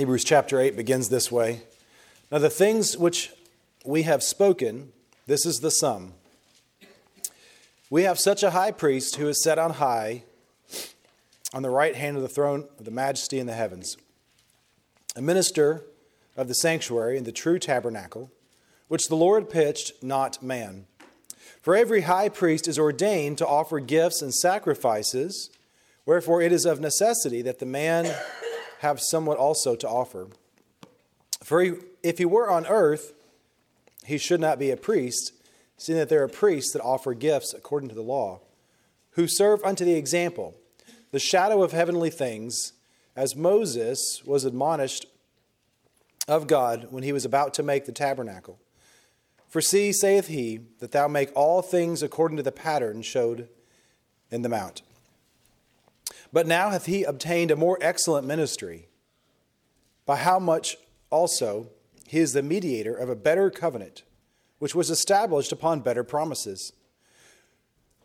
Hebrews chapter 8 begins this way Now, the things which we have spoken, this is the sum. We have such a high priest who is set on high on the right hand of the throne of the majesty in the heavens, a minister of the sanctuary and the true tabernacle, which the Lord pitched, not man. For every high priest is ordained to offer gifts and sacrifices, wherefore it is of necessity that the man have somewhat also to offer. For he, if he were on earth, he should not be a priest, seeing that there are priests that offer gifts according to the law, who serve unto the example, the shadow of heavenly things, as Moses was admonished of God when he was about to make the tabernacle. For see, saith he, that thou make all things according to the pattern showed in the mount. But now hath he obtained a more excellent ministry, by how much also he is the mediator of a better covenant, which was established upon better promises.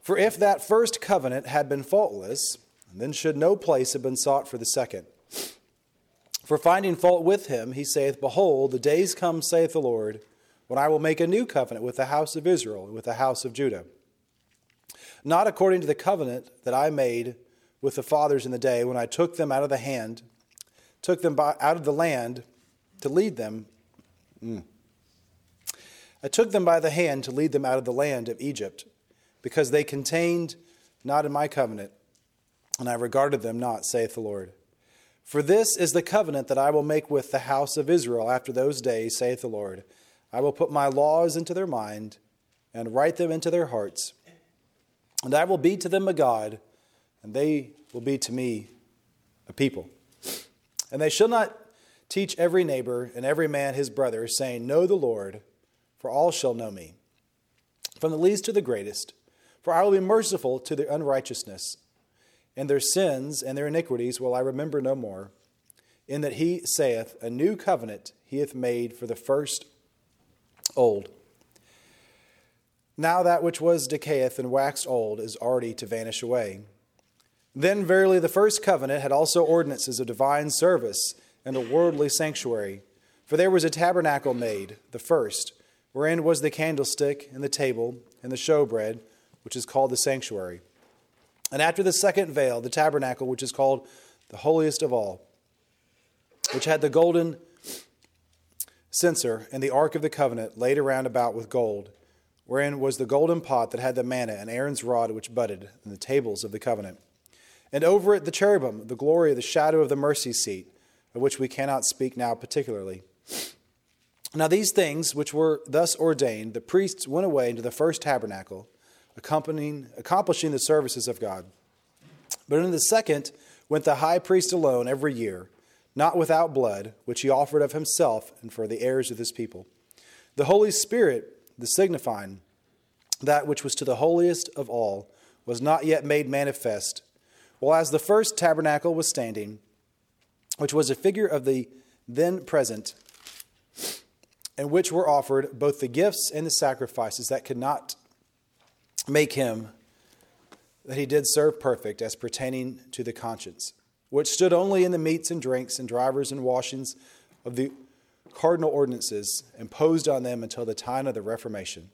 For if that first covenant had been faultless, then should no place have been sought for the second. For finding fault with him, he saith, Behold, the days come, saith the Lord, when I will make a new covenant with the house of Israel and with the house of Judah. Not according to the covenant that I made with the fathers in the day when I took them out of the hand, took them by, out of the land to lead them. Mm. I took them by the hand to lead them out of the land of Egypt, because they contained not in my covenant, and I regarded them not, saith the Lord. For this is the covenant that I will make with the house of Israel after those days, saith the Lord. I will put my laws into their mind and write them into their hearts. And I will be to them a God, and they will be to me a people. And they shall not teach every neighbor and every man his brother, saying, Know the Lord, for all shall know me, from the least to the greatest. For I will be merciful to their unrighteousness, and their sins and their iniquities will I remember no more. In that he saith, A new covenant he hath made for the first old. Now that which was decayeth and waxed old is already to vanish away. Then verily the first covenant had also ordinances of divine service and a worldly sanctuary. For there was a tabernacle made, the first, wherein was the candlestick and the table and the showbread, which is called the sanctuary. And after the second veil, the tabernacle, which is called the holiest of all, which had the golden censer and the ark of the covenant laid around about with gold, wherein was the golden pot that had the manna and Aaron's rod which budded, and the tables of the covenant. And over it the cherubim, the glory of the shadow of the mercy seat, of which we cannot speak now particularly. Now these things which were thus ordained, the priests went away into the first tabernacle, accompanying, accomplishing the services of God. But in the second went the high priest alone every year not without blood, which he offered of himself and for the heirs of his people. The Holy Spirit, the signifying that which was to the holiest of all, was not yet made manifest, while as the first tabernacle was standing, which was a figure of the then present, in which were offered both the gifts and the sacrifices that could not make him that he did serve perfect as pertaining to the conscience which stood only in the meats and drinks and drivers and washings of the cardinal ordinances imposed on them until the time of the Reformation.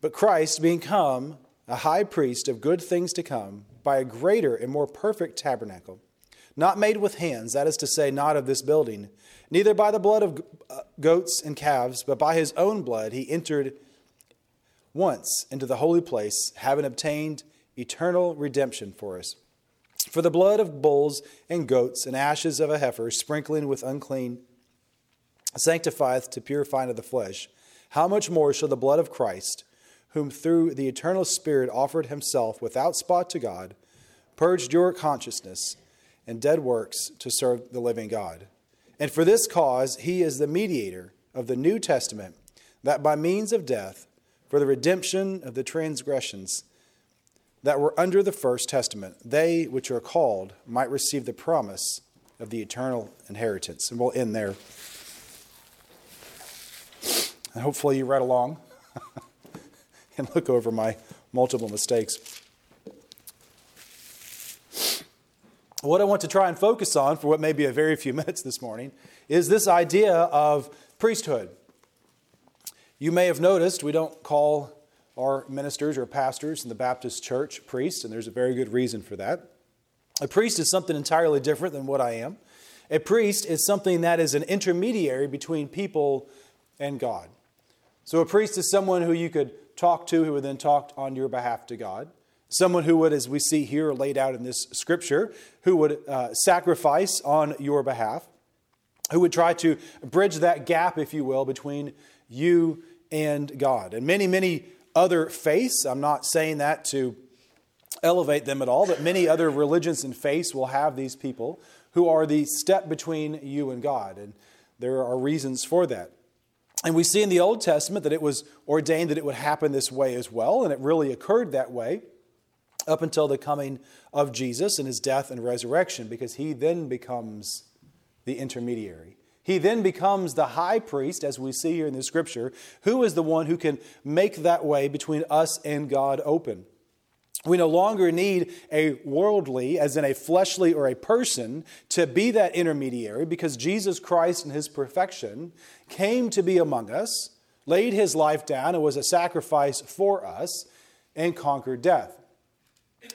But Christ, being come a high priest of good things to come, by a greater and more perfect tabernacle, not made with hands, that is to say, not of this building, neither by the blood of uh, goats and calves, but by his own blood, he entered once into the holy place, having obtained eternal redemption for us. For the blood of bulls and goats and ashes of a heifer, sprinkling with unclean, sanctifieth to purifying of the flesh. How much more shall the blood of Christ, whom through the eternal Spirit offered himself without spot to God, purged your consciousness and dead works to serve the living God? And for this cause he is the mediator of the New Testament, that by means of death, for the redemption of the transgressions, that were under the first testament, they which are called might receive the promise of the eternal inheritance. And we'll end there. And hopefully you read along and look over my multiple mistakes. what I want to try and focus on for what may be a very few minutes this morning is this idea of priesthood. You may have noticed we don't call our ministers or pastors in the Baptist church priests, and there's a very good reason for that. A priest is something entirely different than what I am. A priest is something that is an intermediary between people and God. So a priest is someone who you could talk to who would then talk on your behalf to God. Someone who would, as we see here laid out in this scripture, who would uh, sacrifice on your behalf, who would try to bridge that gap, if you will, between you and God. And many, many other faiths, I'm not saying that to elevate them at all, but many other religions and faiths will have these people who are the step between you and God. And there are reasons for that. And we see in the Old Testament that it was ordained that it would happen this way as well, and it really occurred that way up until the coming of Jesus and his death and resurrection, because he then becomes the intermediary. He then becomes the high priest, as we see here in the scripture, who is the one who can make that way between us and God open. We no longer need a worldly, as in a fleshly or a person, to be that intermediary because Jesus Christ in his perfection came to be among us, laid his life down, and was a sacrifice for us, and conquered death.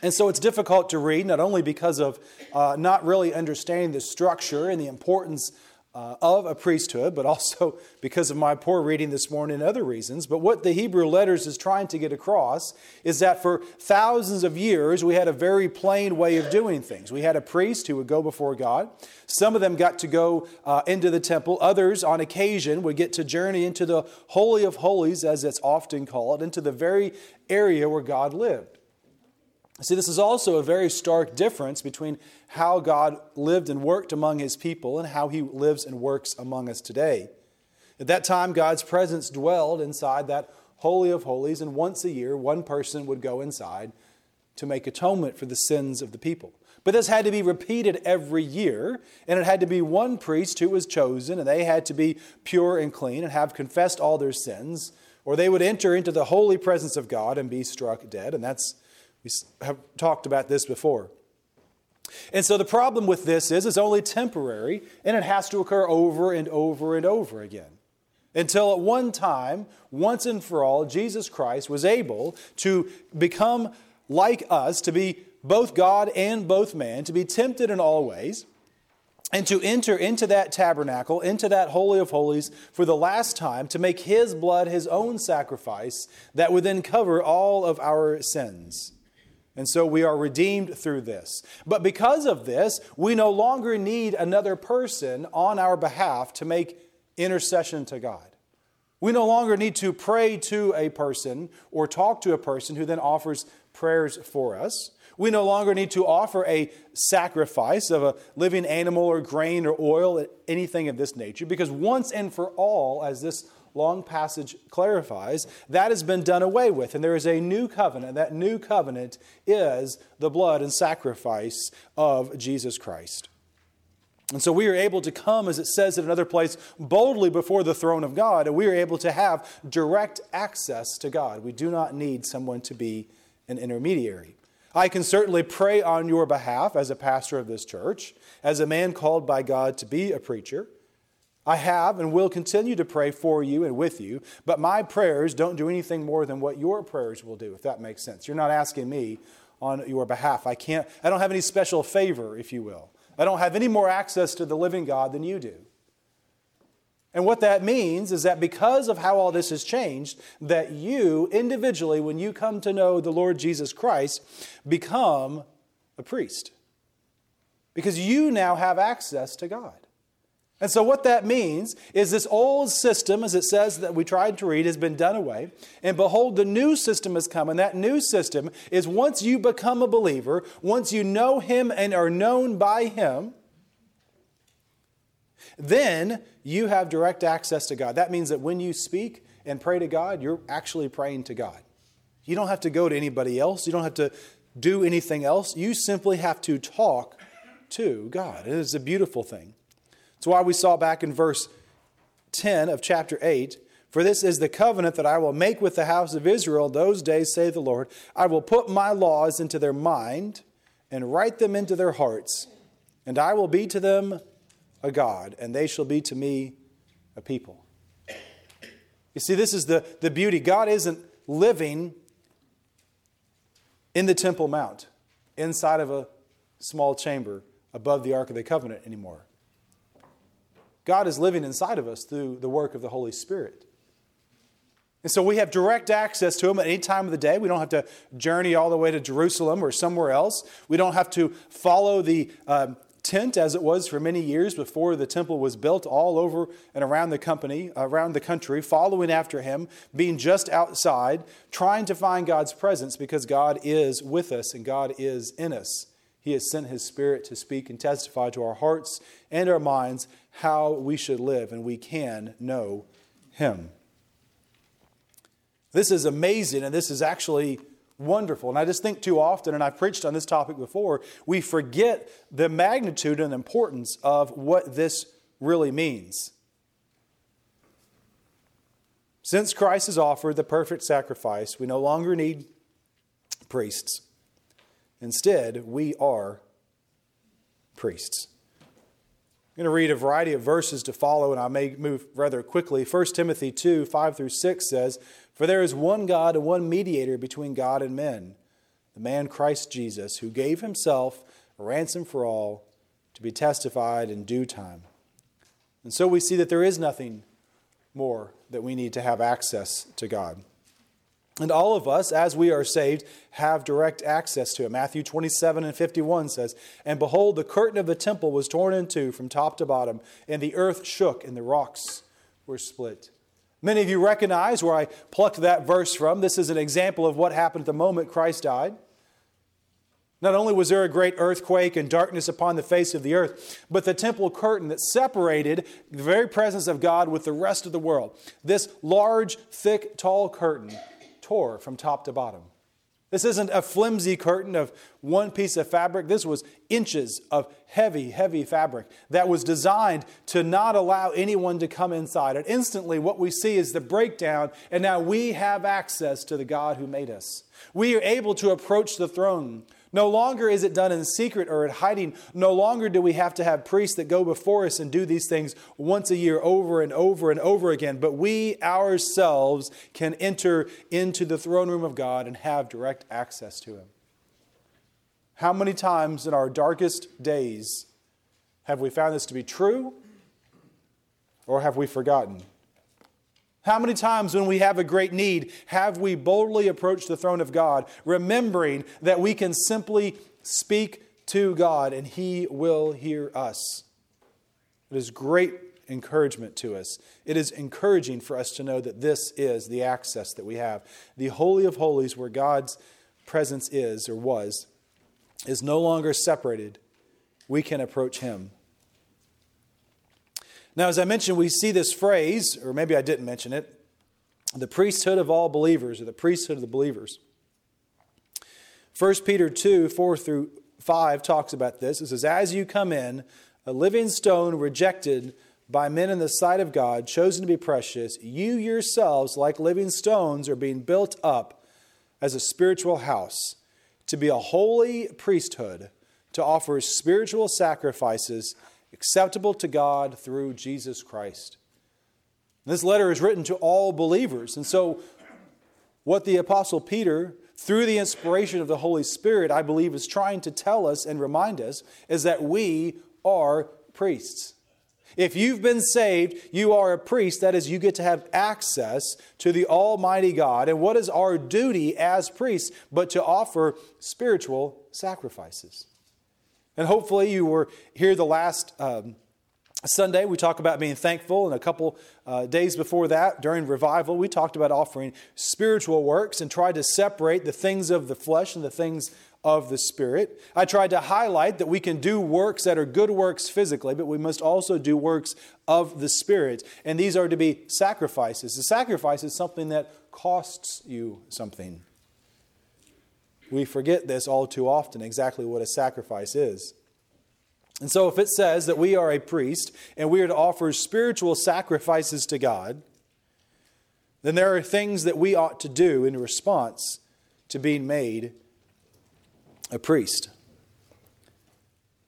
And so it's difficult to read, not only because of uh, not really understanding the structure and the importance uh, of a priesthood, but also because of my poor reading this morning and other reasons. But what the Hebrew letters is trying to get across is that for thousands of years, we had a very plain way of doing things. We had a priest who would go before God. Some of them got to go uh, into the temple, others, on occasion, would get to journey into the Holy of Holies, as it's often called, into the very area where God lived. See, this is also a very stark difference between how God lived and worked among his people and how he lives and works among us today. At that time, God's presence dwelled inside that Holy of Holies, and once a year, one person would go inside to make atonement for the sins of the people. But this had to be repeated every year, and it had to be one priest who was chosen, and they had to be pure and clean and have confessed all their sins, or they would enter into the holy presence of God and be struck dead. And that's we have talked about this before. And so the problem with this is it's only temporary and it has to occur over and over and over again. Until at one time, once and for all, Jesus Christ was able to become like us, to be both God and both man, to be tempted in all ways, and to enter into that tabernacle, into that Holy of Holies for the last time, to make his blood his own sacrifice that would then cover all of our sins. And so we are redeemed through this. But because of this, we no longer need another person on our behalf to make intercession to God. We no longer need to pray to a person or talk to a person who then offers prayers for us. We no longer need to offer a sacrifice of a living animal or grain or oil, anything of this nature, because once and for all, as this long passage clarifies, that has been done away with. And there is a new covenant. That new covenant is the blood and sacrifice of Jesus Christ. And so we are able to come, as it says in another place, boldly before the throne of God, and we are able to have direct access to God. We do not need someone to be an intermediary. I can certainly pray on your behalf as a pastor of this church, as a man called by God to be a preacher. I have and will continue to pray for you and with you, but my prayers don't do anything more than what your prayers will do, if that makes sense. You're not asking me on your behalf. I can't I don't have any special favor, if you will. I don't have any more access to the living God than you do. And what that means is that because of how all this has changed, that you individually, when you come to know the Lord Jesus Christ, become a priest. Because you now have access to God. And so, what that means is this old system, as it says that we tried to read, has been done away. And behold, the new system has come. And that new system is once you become a believer, once you know Him and are known by Him, then you have direct access to God. That means that when you speak and pray to God, you're actually praying to God. You don't have to go to anybody else, you don't have to do anything else. You simply have to talk to God. It is a beautiful thing. It's why we saw back in verse 10 of chapter 8 For this is the covenant that I will make with the house of Israel those days, say the Lord. I will put my laws into their mind and write them into their hearts, and I will be to them a God, and they shall be to me a people. You see, this is the, the beauty. God isn't living in the Temple Mount, inside of a small chamber above the Ark of the Covenant anymore. God is living inside of us through the work of the Holy Spirit. And so we have direct access to Him at any time of the day. We don't have to journey all the way to Jerusalem or somewhere else. We don't have to follow the um, tent as it was for many years before the temple was built all over and around the company around the country following after him being just outside trying to find God's presence because God is with us and God is in us he has sent his spirit to speak and testify to our hearts and our minds how we should live and we can know him this is amazing and this is actually wonderful. And I just think too often, and I've preached on this topic before, we forget the magnitude and importance of what this really means. Since Christ has offered the perfect sacrifice, we no longer need priests. Instead, we are priests. I'm going to read a variety of verses to follow, and I may move rather quickly. 1 Timothy 2 5 through 6 says, For there is one God and one mediator between God and men, the man Christ Jesus, who gave himself a ransom for all to be testified in due time. And so we see that there is nothing more that we need to have access to God. And all of us, as we are saved, have direct access to it. Matthew 27 and 51 says, And behold, the curtain of the temple was torn in two from top to bottom, and the earth shook, and the rocks were split. Many of you recognize where I plucked that verse from. This is an example of what happened at the moment Christ died. Not only was there a great earthquake and darkness upon the face of the earth, but the temple curtain that separated the very presence of God with the rest of the world, this large, thick, tall curtain tore from top to bottom. This isn't a flimsy curtain of one piece of fabric. This was inches of heavy, heavy fabric that was designed to not allow anyone to come inside. And instantly, what we see is the breakdown, and now we have access to the God who made us. We are able to approach the throne no longer is it done in secret or in hiding. No longer do we have to have priests that go before us and do these things once a year over and over and over again. But we ourselves can enter into the throne room of God and have direct access to Him. How many times in our darkest days have we found this to be true or have we forgotten? How many times when we have a great need have we boldly approached the throne of God, remembering that we can simply speak to God and He will hear us? It is great encouragement to us. It is encouraging for us to know that this is the access that we have. The Holy of Holies, where God's presence is or was, is no longer separated. We can approach Him. Now, as I mentioned, we see this phrase, or maybe I didn't mention it, the priesthood of all believers, or the priesthood of the believers. 1 Peter 2 4 through 5 talks about this. It says, As you come in, a living stone rejected by men in the sight of God, chosen to be precious, you yourselves, like living stones, are being built up as a spiritual house to be a holy priesthood, to offer spiritual sacrifices acceptable to God through Jesus Christ. This letter is written to all believers. And so, what the Apostle Peter, through the inspiration of the Holy Spirit, I believe is trying to tell us and remind us is that we are priests. If you've been saved, you are a priest. That is, you get to have access to the Almighty God. And what is our duty as priests but to offer spiritual sacrifices? And hopefully, you were here the last um, Sunday. We talked about being thankful, and a couple uh, days before that, during revival, we talked about offering spiritual works and tried to separate the things of the flesh and the things of the Spirit. I tried to highlight that we can do works that are good works physically, but we must also do works of the Spirit. And these are to be sacrifices. The sacrifice is something that costs you something. We forget this all too often, exactly what a sacrifice is. And so, if it says that we are a priest and we are to offer spiritual sacrifices to God, then there are things that we ought to do in response to being made a priest.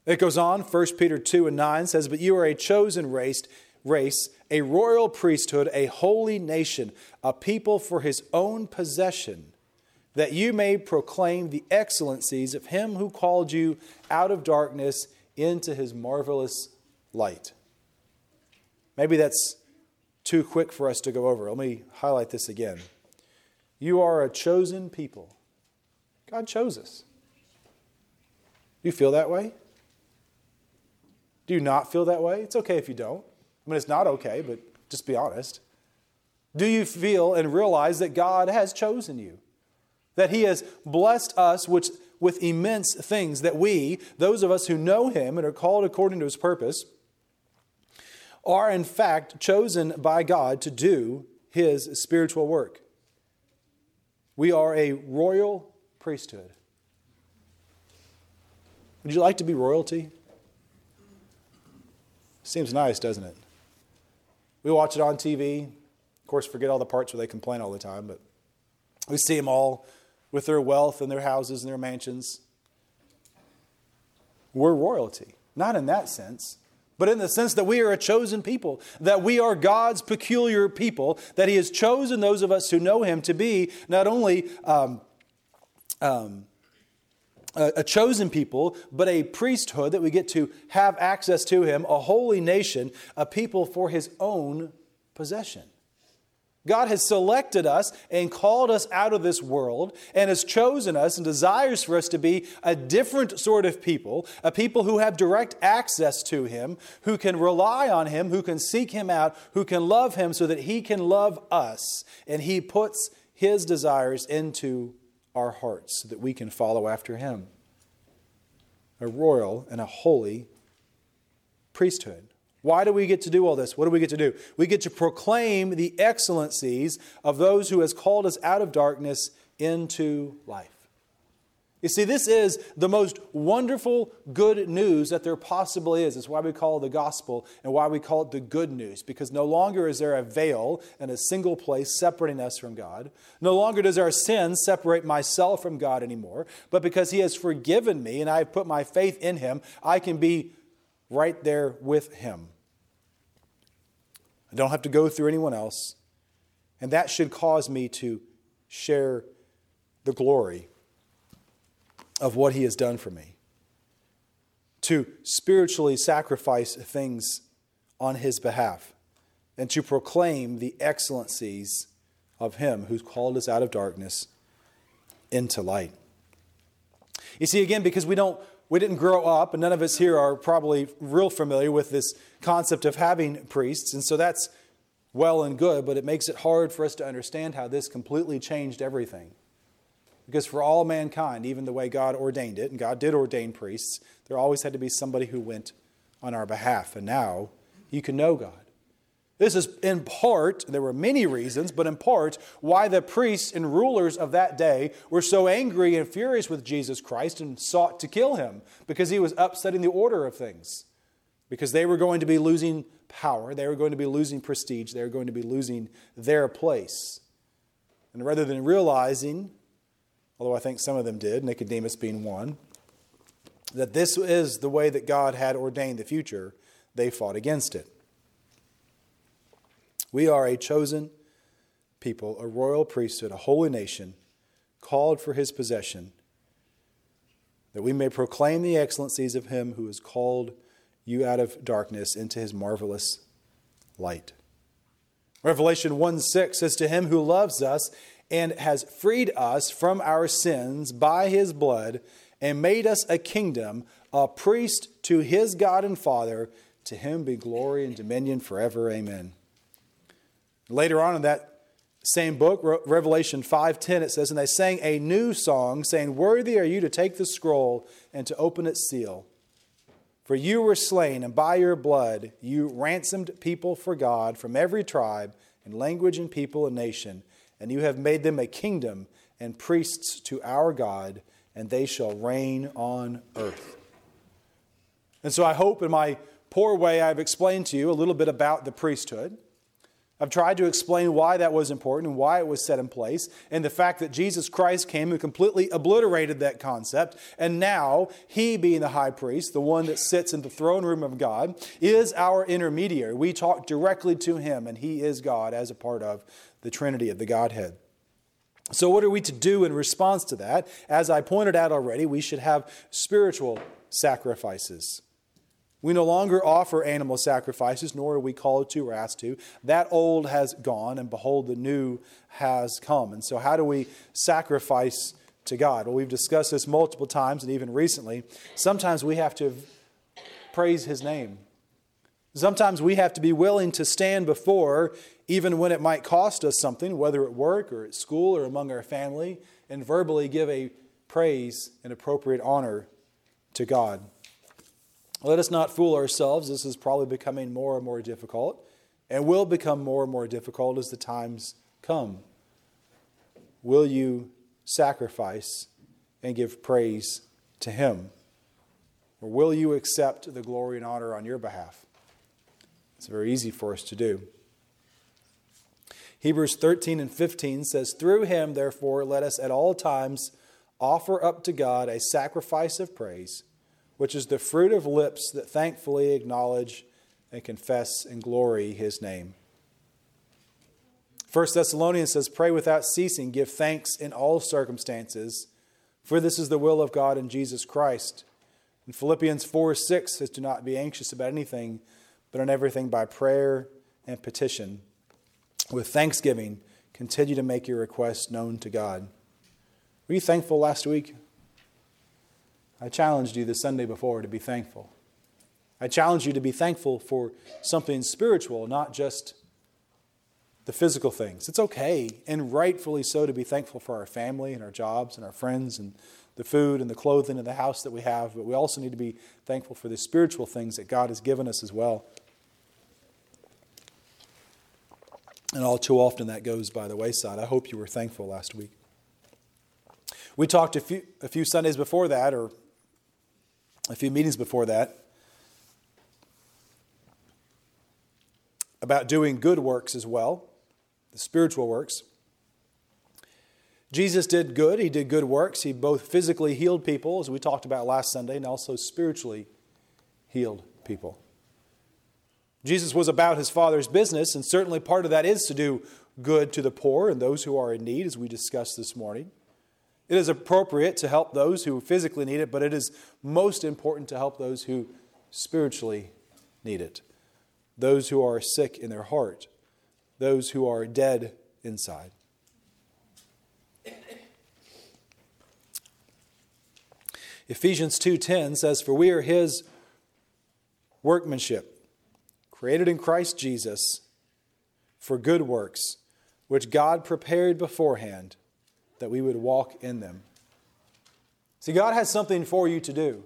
It goes on, 1 Peter 2 and 9 says, But you are a chosen race, race, a royal priesthood, a holy nation, a people for his own possession, that you may proclaim the excellencies of him who called you out of darkness into his marvelous light. Maybe that's too quick for us to go over. Let me highlight this again. You are a chosen people. God chose us. Do you feel that way? Do you not feel that way? It's okay if you don't. I mean, it's not okay, but just be honest. Do you feel and realize that God has chosen you? That He has blessed us which, with immense things, that we, those of us who know Him and are called according to His purpose, are in fact chosen by God to do His spiritual work. We are a royal priesthood. Would you like to be royalty? Seems nice, doesn't it? We watch it on TV. Of course, forget all the parts where they complain all the time, but we see them all with their wealth and their houses and their mansions. We're royalty. Not in that sense, but in the sense that we are a chosen people, that we are God's peculiar people, that He has chosen those of us who know Him to be not only um, um, a chosen people, but a priesthood that we get to have access to Him, a holy nation, a people for His own possession. God has selected us and called us out of this world and has chosen us and desires for us to be a different sort of people, a people who have direct access to Him, who can rely on Him, who can seek Him out, who can love Him so that He can love us. And He puts His desires into our hearts so that we can follow after him. A royal and a holy priesthood. Why do we get to do all this? What do we get to do? We get to proclaim the excellencies of those who has called us out of darkness into life. You see, this is the most wonderful good news that there possibly is. It's why we call it the gospel and why we call it the good news, because no longer is there a veil and a single place separating us from God. No longer does our sin separate myself from God anymore, but because He has forgiven me and I have put my faith in Him, I can be right there with Him. I don't have to go through anyone else. And that should cause me to share the glory of what he has done for me, to spiritually sacrifice things on his behalf, and to proclaim the excellencies of him who's called us out of darkness into light. You see, again, because we don't we didn't grow up, and none of us here are probably real familiar with this concept of having priests, and so that's well and good, but it makes it hard for us to understand how this completely changed everything. Because for all mankind, even the way God ordained it, and God did ordain priests, there always had to be somebody who went on our behalf. And now you can know God. This is in part, there were many reasons, but in part, why the priests and rulers of that day were so angry and furious with Jesus Christ and sought to kill him because he was upsetting the order of things. Because they were going to be losing power, they were going to be losing prestige, they were going to be losing their place. And rather than realizing although I think some of them did, Nicodemus being one, that this is the way that God had ordained the future, they fought against it. We are a chosen people, a royal priesthood, a holy nation, called for his possession, that we may proclaim the excellencies of him who has called you out of darkness into his marvelous light. Revelation 1 6 says, To him who loves us and has freed us from our sins by his blood and made us a kingdom, a priest to his God and Father. To him be glory and dominion forever. Amen. Later on in that same book, Revelation 5:10, it says, And they sang a new song, saying, Worthy are you to take the scroll and to open its seal. For you were slain, and by your blood you ransomed people for God from every tribe and language and people and nation and you have made them a kingdom and priests to our God, and they shall reign on earth. And so I hope in my poor way I've explained to you a little bit about the priesthood. I've tried to explain why that was important and why it was set in place, and the fact that Jesus Christ came and completely obliterated that concept. And now, He, being the high priest, the one that sits in the throne room of God, is our intermediary. We talk directly to Him, and He is God as a part of the Trinity of the Godhead. So, what are we to do in response to that? As I pointed out already, we should have spiritual sacrifices. We no longer offer animal sacrifices, nor are we called to or asked to. That old has gone, and behold, the new has come. And so, how do we sacrifice to God? Well, we've discussed this multiple times, and even recently. Sometimes we have to praise His name. Sometimes we have to be willing to stand before, even when it might cost us something, whether at work or at school or among our family, and verbally give a praise and appropriate honor to God. Let us not fool ourselves. This is probably becoming more and more difficult and will become more and more difficult as the times come. Will you sacrifice and give praise to Him? Or will you accept the glory and honor on your behalf? It's very easy for us to do. Hebrews 13 and 15 says, Through him, therefore, let us at all times offer up to God a sacrifice of praise which is the fruit of lips that thankfully acknowledge and confess and glory his name. 1 Thessalonians says, Pray without ceasing, give thanks in all circumstances, for this is the will of God in Jesus Christ. In Philippians 4 6 says, Do not be anxious about anything, but in everything by prayer and petition. With thanksgiving, continue to make your requests known to God. Were you thankful last week? I challenged you the Sunday before to be thankful. I challenge you to be thankful for something spiritual, not just the physical things. It's okay, and rightfully so, to be thankful for our family and our jobs and our friends and the food and the clothing and the house that we have, but we also need to be thankful for the spiritual things that God has given us as well. And all too often that goes by the wayside. I hope you were thankful last week. We talked a few, a few Sundays before that, or a few meetings before that about doing good works as well, the spiritual works. Jesus did good. He did good works. He both physically healed people, as we talked about last Sunday, and also spiritually healed people. Jesus was about his Father's business, and certainly part of that is to do good to the poor and those who are in need, as we discussed this morning. It is appropriate to help those who physically need it, but it is most important to help those who spiritually need it. Those who are sick in their heart, those who are dead inside. Ephesians 2:10 says for we are his workmanship created in Christ Jesus for good works which God prepared beforehand that we would walk in them. See, God has something for you to do.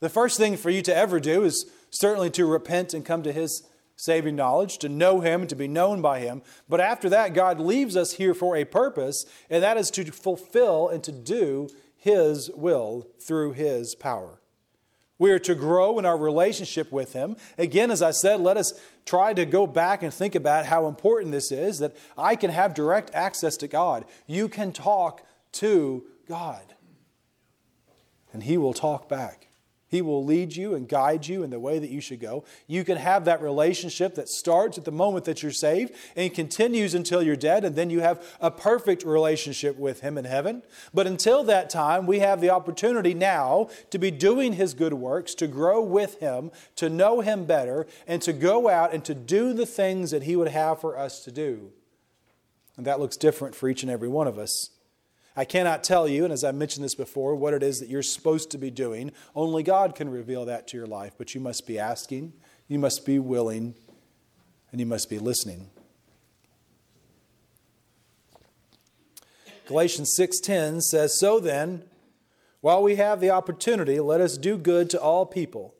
The first thing for you to ever do is certainly to repent and come to His saving knowledge, to know Him, and to be known by Him. But after that, God leaves us here for a purpose, and that is to fulfill and to do His will through His power. We are to grow in our relationship with Him. Again, as I said, let us try to go back and think about how important this is that I can have direct access to God. You can talk to God, and He will talk back. He will lead you and guide you in the way that you should go. You can have that relationship that starts at the moment that you're saved and continues until you're dead, and then you have a perfect relationship with Him in heaven. But until that time, we have the opportunity now to be doing His good works, to grow with Him, to know Him better, and to go out and to do the things that He would have for us to do. And that looks different for each and every one of us. I cannot tell you, and as I mentioned this before, what it is that you're supposed to be doing. Only God can reveal that to your life, but you must be asking, you must be willing, and you must be listening. Galatians 6:10 says, "So then, while we have the opportunity, let us do good to all people,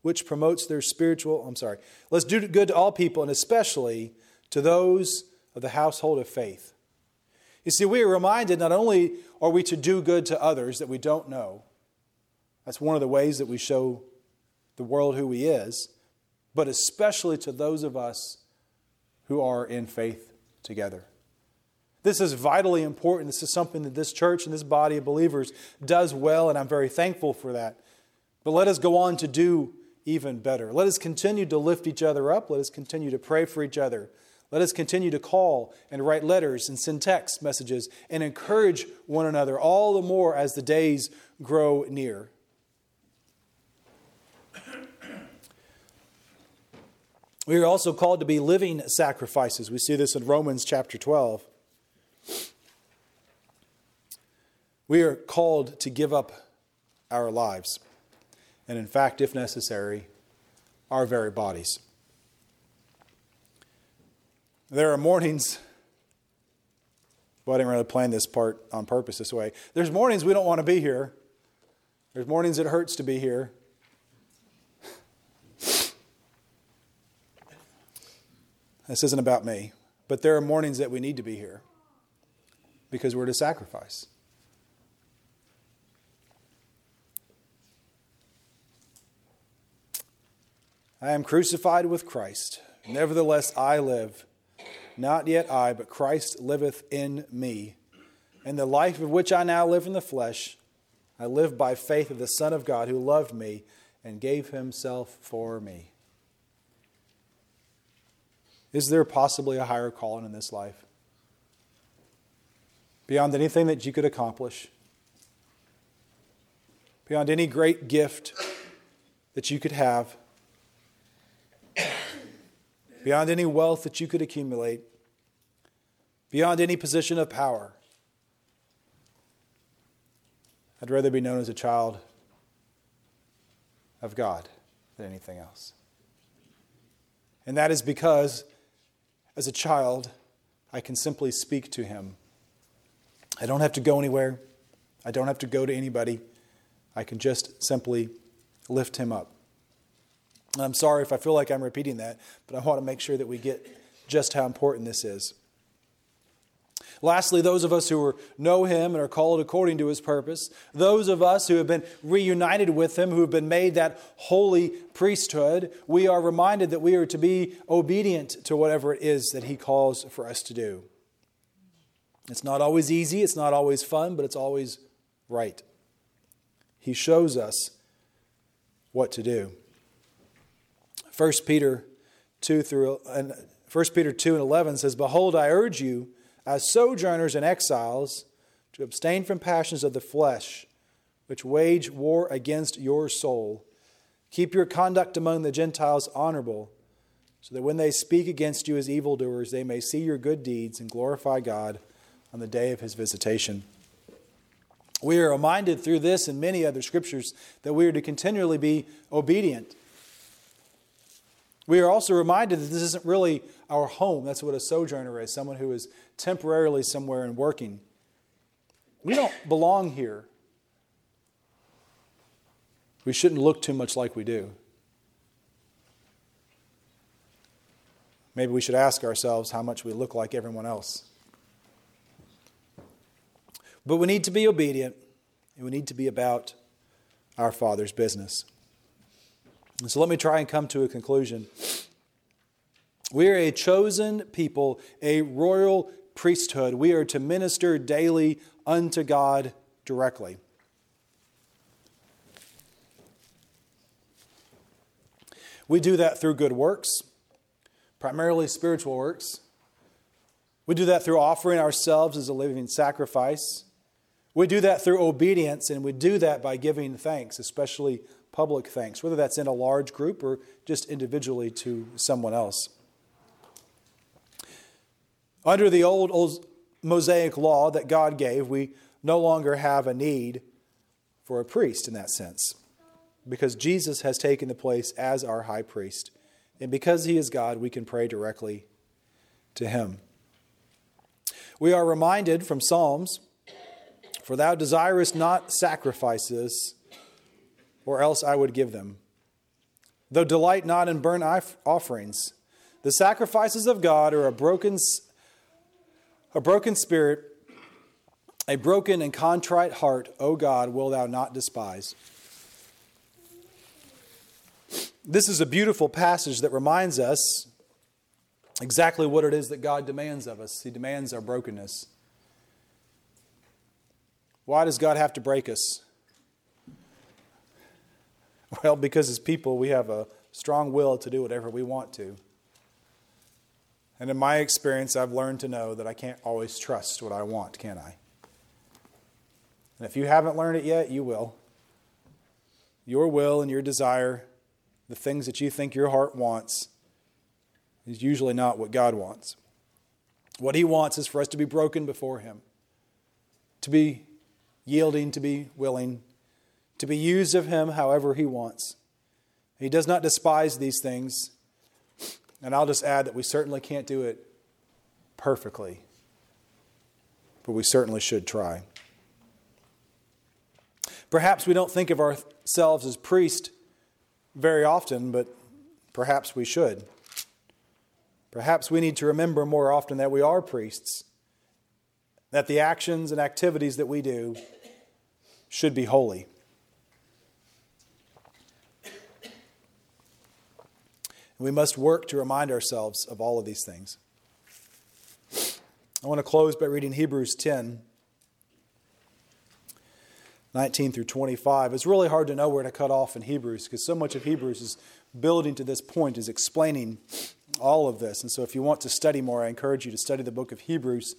which promotes their spiritual, I'm sorry. Let's do good to all people and especially to those of the household of faith." You see, we are reminded not only are we to do good to others that we don't know, that's one of the ways that we show the world who He is, but especially to those of us who are in faith together. This is vitally important. This is something that this church and this body of believers does well, and I'm very thankful for that. But let us go on to do even better. Let us continue to lift each other up. Let us continue to pray for each other. Let us continue to call and write letters and send text messages and encourage one another all the more as the days grow near. We are also called to be living sacrifices. We see this in Romans chapter 12. We are called to give up our lives, and in fact, if necessary, our very bodies. There are mornings, but I didn't really plan this part on purpose this way. There's mornings we don't want to be here. There's mornings it hurts to be here. This isn't about me, but there are mornings that we need to be here because we're to sacrifice. I am crucified with Christ. Nevertheless, I live. Not yet I, but Christ liveth in me. And the life of which I now live in the flesh, I live by faith of the Son of God who loved me and gave himself for me. Is there possibly a higher calling in this life? Beyond anything that you could accomplish, beyond any great gift that you could have, beyond any wealth that you could accumulate, beyond any position of power. I'd rather be known as a child of God than anything else. And that is because as a child, I can simply speak to him. I don't have to go anywhere. I don't have to go to anybody. I can just simply lift him up. And I'm sorry if I feel like I'm repeating that, but I want to make sure that we get just how important this is. Lastly, those of us who know Him and are called according to His purpose, those of us who have been reunited with Him, who have been made that holy priesthood, we are reminded that we are to be obedient to whatever it is that He calls for us to do. It's not always easy, it's not always fun, but it's always right. He shows us what to do. 1 Peter 2 through and 1 Peter 2 and 11 says, Behold, I urge you as sojourners and exiles, to abstain from passions of the flesh, which wage war against your soul. Keep your conduct among the Gentiles honorable, so that when they speak against you as evildoers, they may see your good deeds and glorify God on the day of his visitation. We are reminded through this and many other scriptures that we are to continually be obedient we are also reminded that this isn't really our home. That's what a sojourner is someone who is temporarily somewhere and working. We don't belong here. We shouldn't look too much like we do. Maybe we should ask ourselves how much we look like everyone else. But we need to be obedient, and we need to be about our Father's business. So let me try and come to a conclusion. We are a chosen people, a royal priesthood. We are to minister daily unto God directly. We do that through good works, primarily spiritual works. We do that through offering ourselves as a living sacrifice. We do that through obedience, and we do that by giving thanks, especially public thanks, whether that's in a large group or just individually to someone else. Under the old, old Mosaic law that God gave, we no longer have a need for a priest in that sense because Jesus has taken the place as our high priest. And because he is God, we can pray directly to him. We are reminded from Psalms For thou desirest not sacrifices, or else I would give them. Though delight not in burnt offerings, the sacrifices of God are a broken, a broken spirit, a broken and contrite heart, O God, will thou not despise. This is a beautiful passage that reminds us exactly what it is that God demands of us. He demands our brokenness. Why does God have to break us? Well, because as people, we have a strong will to do whatever we want to. And in my experience, I've learned to know that I can't always trust what I want, can I? And if you haven't learned it yet, you will. Your will and your desire, the things that you think your heart wants, is usually not what God wants. What He wants is for us to be broken before Him, to be yielding, to be willing, to be used of Him however He wants. He does not despise these things. And I'll just add that we certainly can't do it perfectly, but we certainly should try. Perhaps we don't think of ourselves as priests very often, but perhaps we should. Perhaps we need to remember more often that we are priests, that the actions and activities that we do should be holy. We must work to remind ourselves of all of these things. I want to close by reading Hebrews 10, 19 through 25. It's really hard to know where to cut off in Hebrews because so much of Hebrews is building to this point, is explaining all of this. And so, if you want to study more, I encourage you to study the book of Hebrews.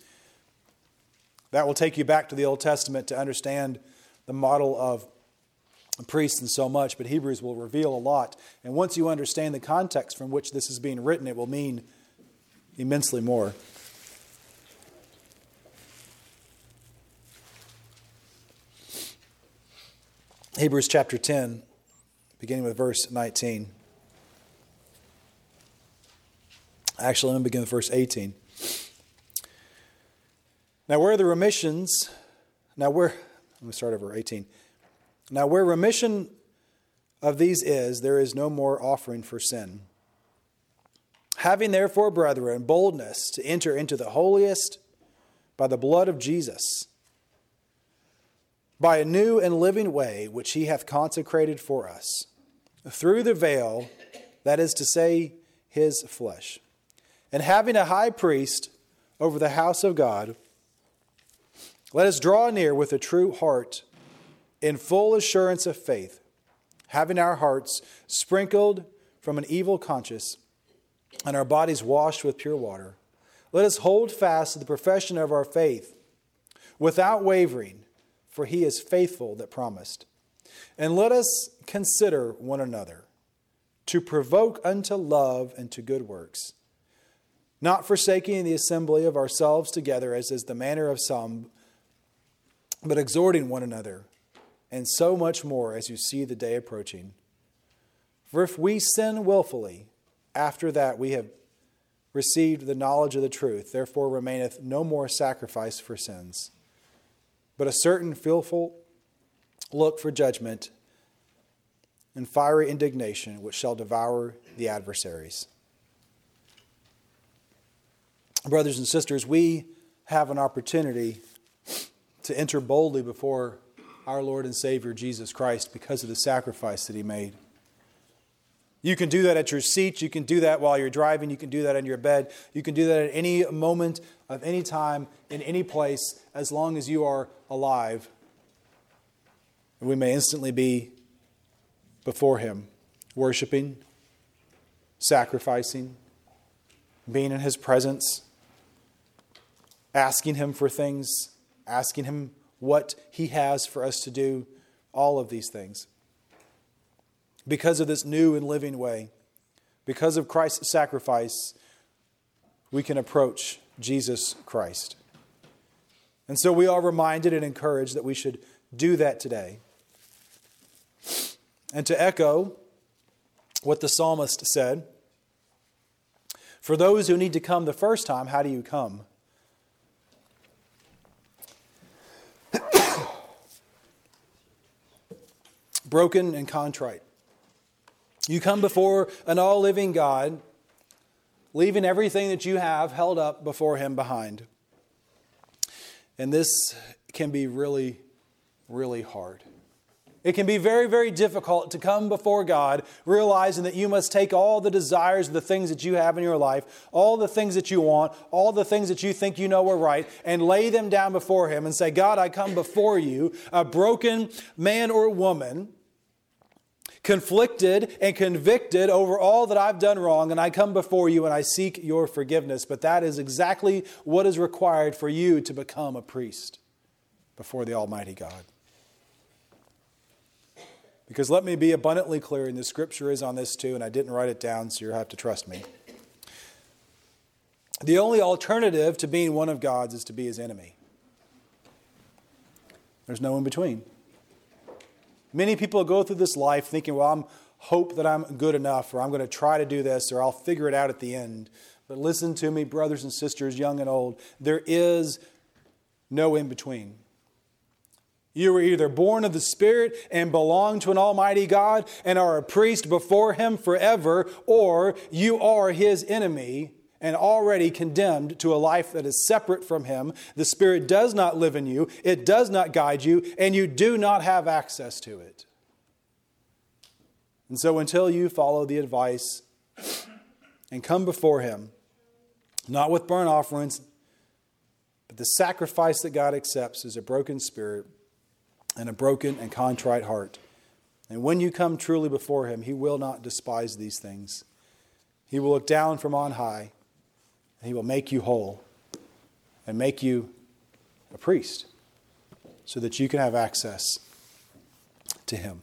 That will take you back to the Old Testament to understand the model of priests and so much, but Hebrews will reveal a lot. And once you understand the context from which this is being written, it will mean immensely more. Hebrews chapter 10, beginning with verse 19. Actually, let me begin with verse 18. Now, where are the remissions, now where, let me start over 18. Now, where remission of these is, there is no more offering for sin. Having therefore, brethren, boldness to enter into the holiest by the blood of Jesus, by a new and living way which he hath consecrated for us, through the veil, that is to say, his flesh and having a high priest over the house of God, let us draw near with a true heart in full assurance of faith, having our hearts sprinkled from an evil conscience and our bodies washed with pure water. Let us hold fast to the profession of our faith without wavering, for he is faithful that promised. And let us consider one another to provoke unto love and to good works not forsaking the assembly of ourselves together, as is the manner of some, but exhorting one another, and so much more as you see the day approaching. For if we sin wilfully, after that we have received the knowledge of the truth, therefore remaineth no more sacrifice for sins, but a certain fearful look for judgment and fiery indignation which shall devour the adversaries. Brothers and sisters, we have an opportunity to enter boldly before our Lord and Savior Jesus Christ because of the sacrifice that He made. You can do that at your seat. You can do that while you're driving. You can do that in your bed. You can do that at any moment of any time, in any place, as long as you are alive. And we may instantly be before Him, worshiping, sacrificing, being in His presence asking Him for things, asking Him what He has for us to do, all of these things. Because of this new and living way, because of Christ's sacrifice, we can approach Jesus Christ. And so we are reminded and encouraged that we should do that today. And to echo what the psalmist said, for those who need to come the first time, how do you come? Broken and contrite. You come before an all living God, leaving everything that you have held up before Him behind. And this can be really, really hard. It can be very, very difficult to come before God realizing that you must take all the desires of the things that you have in your life, all the things that you want, all the things that you think you know are right, and lay them down before Him and say, God, I come before you, a broken man or woman, conflicted and convicted over all that I've done wrong, and I come before you and I seek your forgiveness. But that is exactly what is required for you to become a priest before the Almighty God. Because let me be abundantly clear, and the scripture is on this too, and I didn't write it down, so you'll have to trust me. The only alternative to being one of God's is to be his enemy. There's no in between. Many people go through this life thinking, well, I'm hope that I'm good enough, or I'm going to try to do this, or I'll figure it out at the end. But listen to me, brothers and sisters, young and old, there is no in between. You were either born of the Spirit and belong to an Almighty God and are a priest before Him forever, or you are His enemy and already condemned to a life that is separate from Him. The Spirit does not live in you, it does not guide you, and you do not have access to it. And so, until you follow the advice and come before Him, not with burnt offerings, but the sacrifice that God accepts is a broken spirit and a broken and contrite heart. And when you come truly before Him, He will not despise these things. He will look down from on high, and He will make you whole and make you a priest so that you can have access to Him.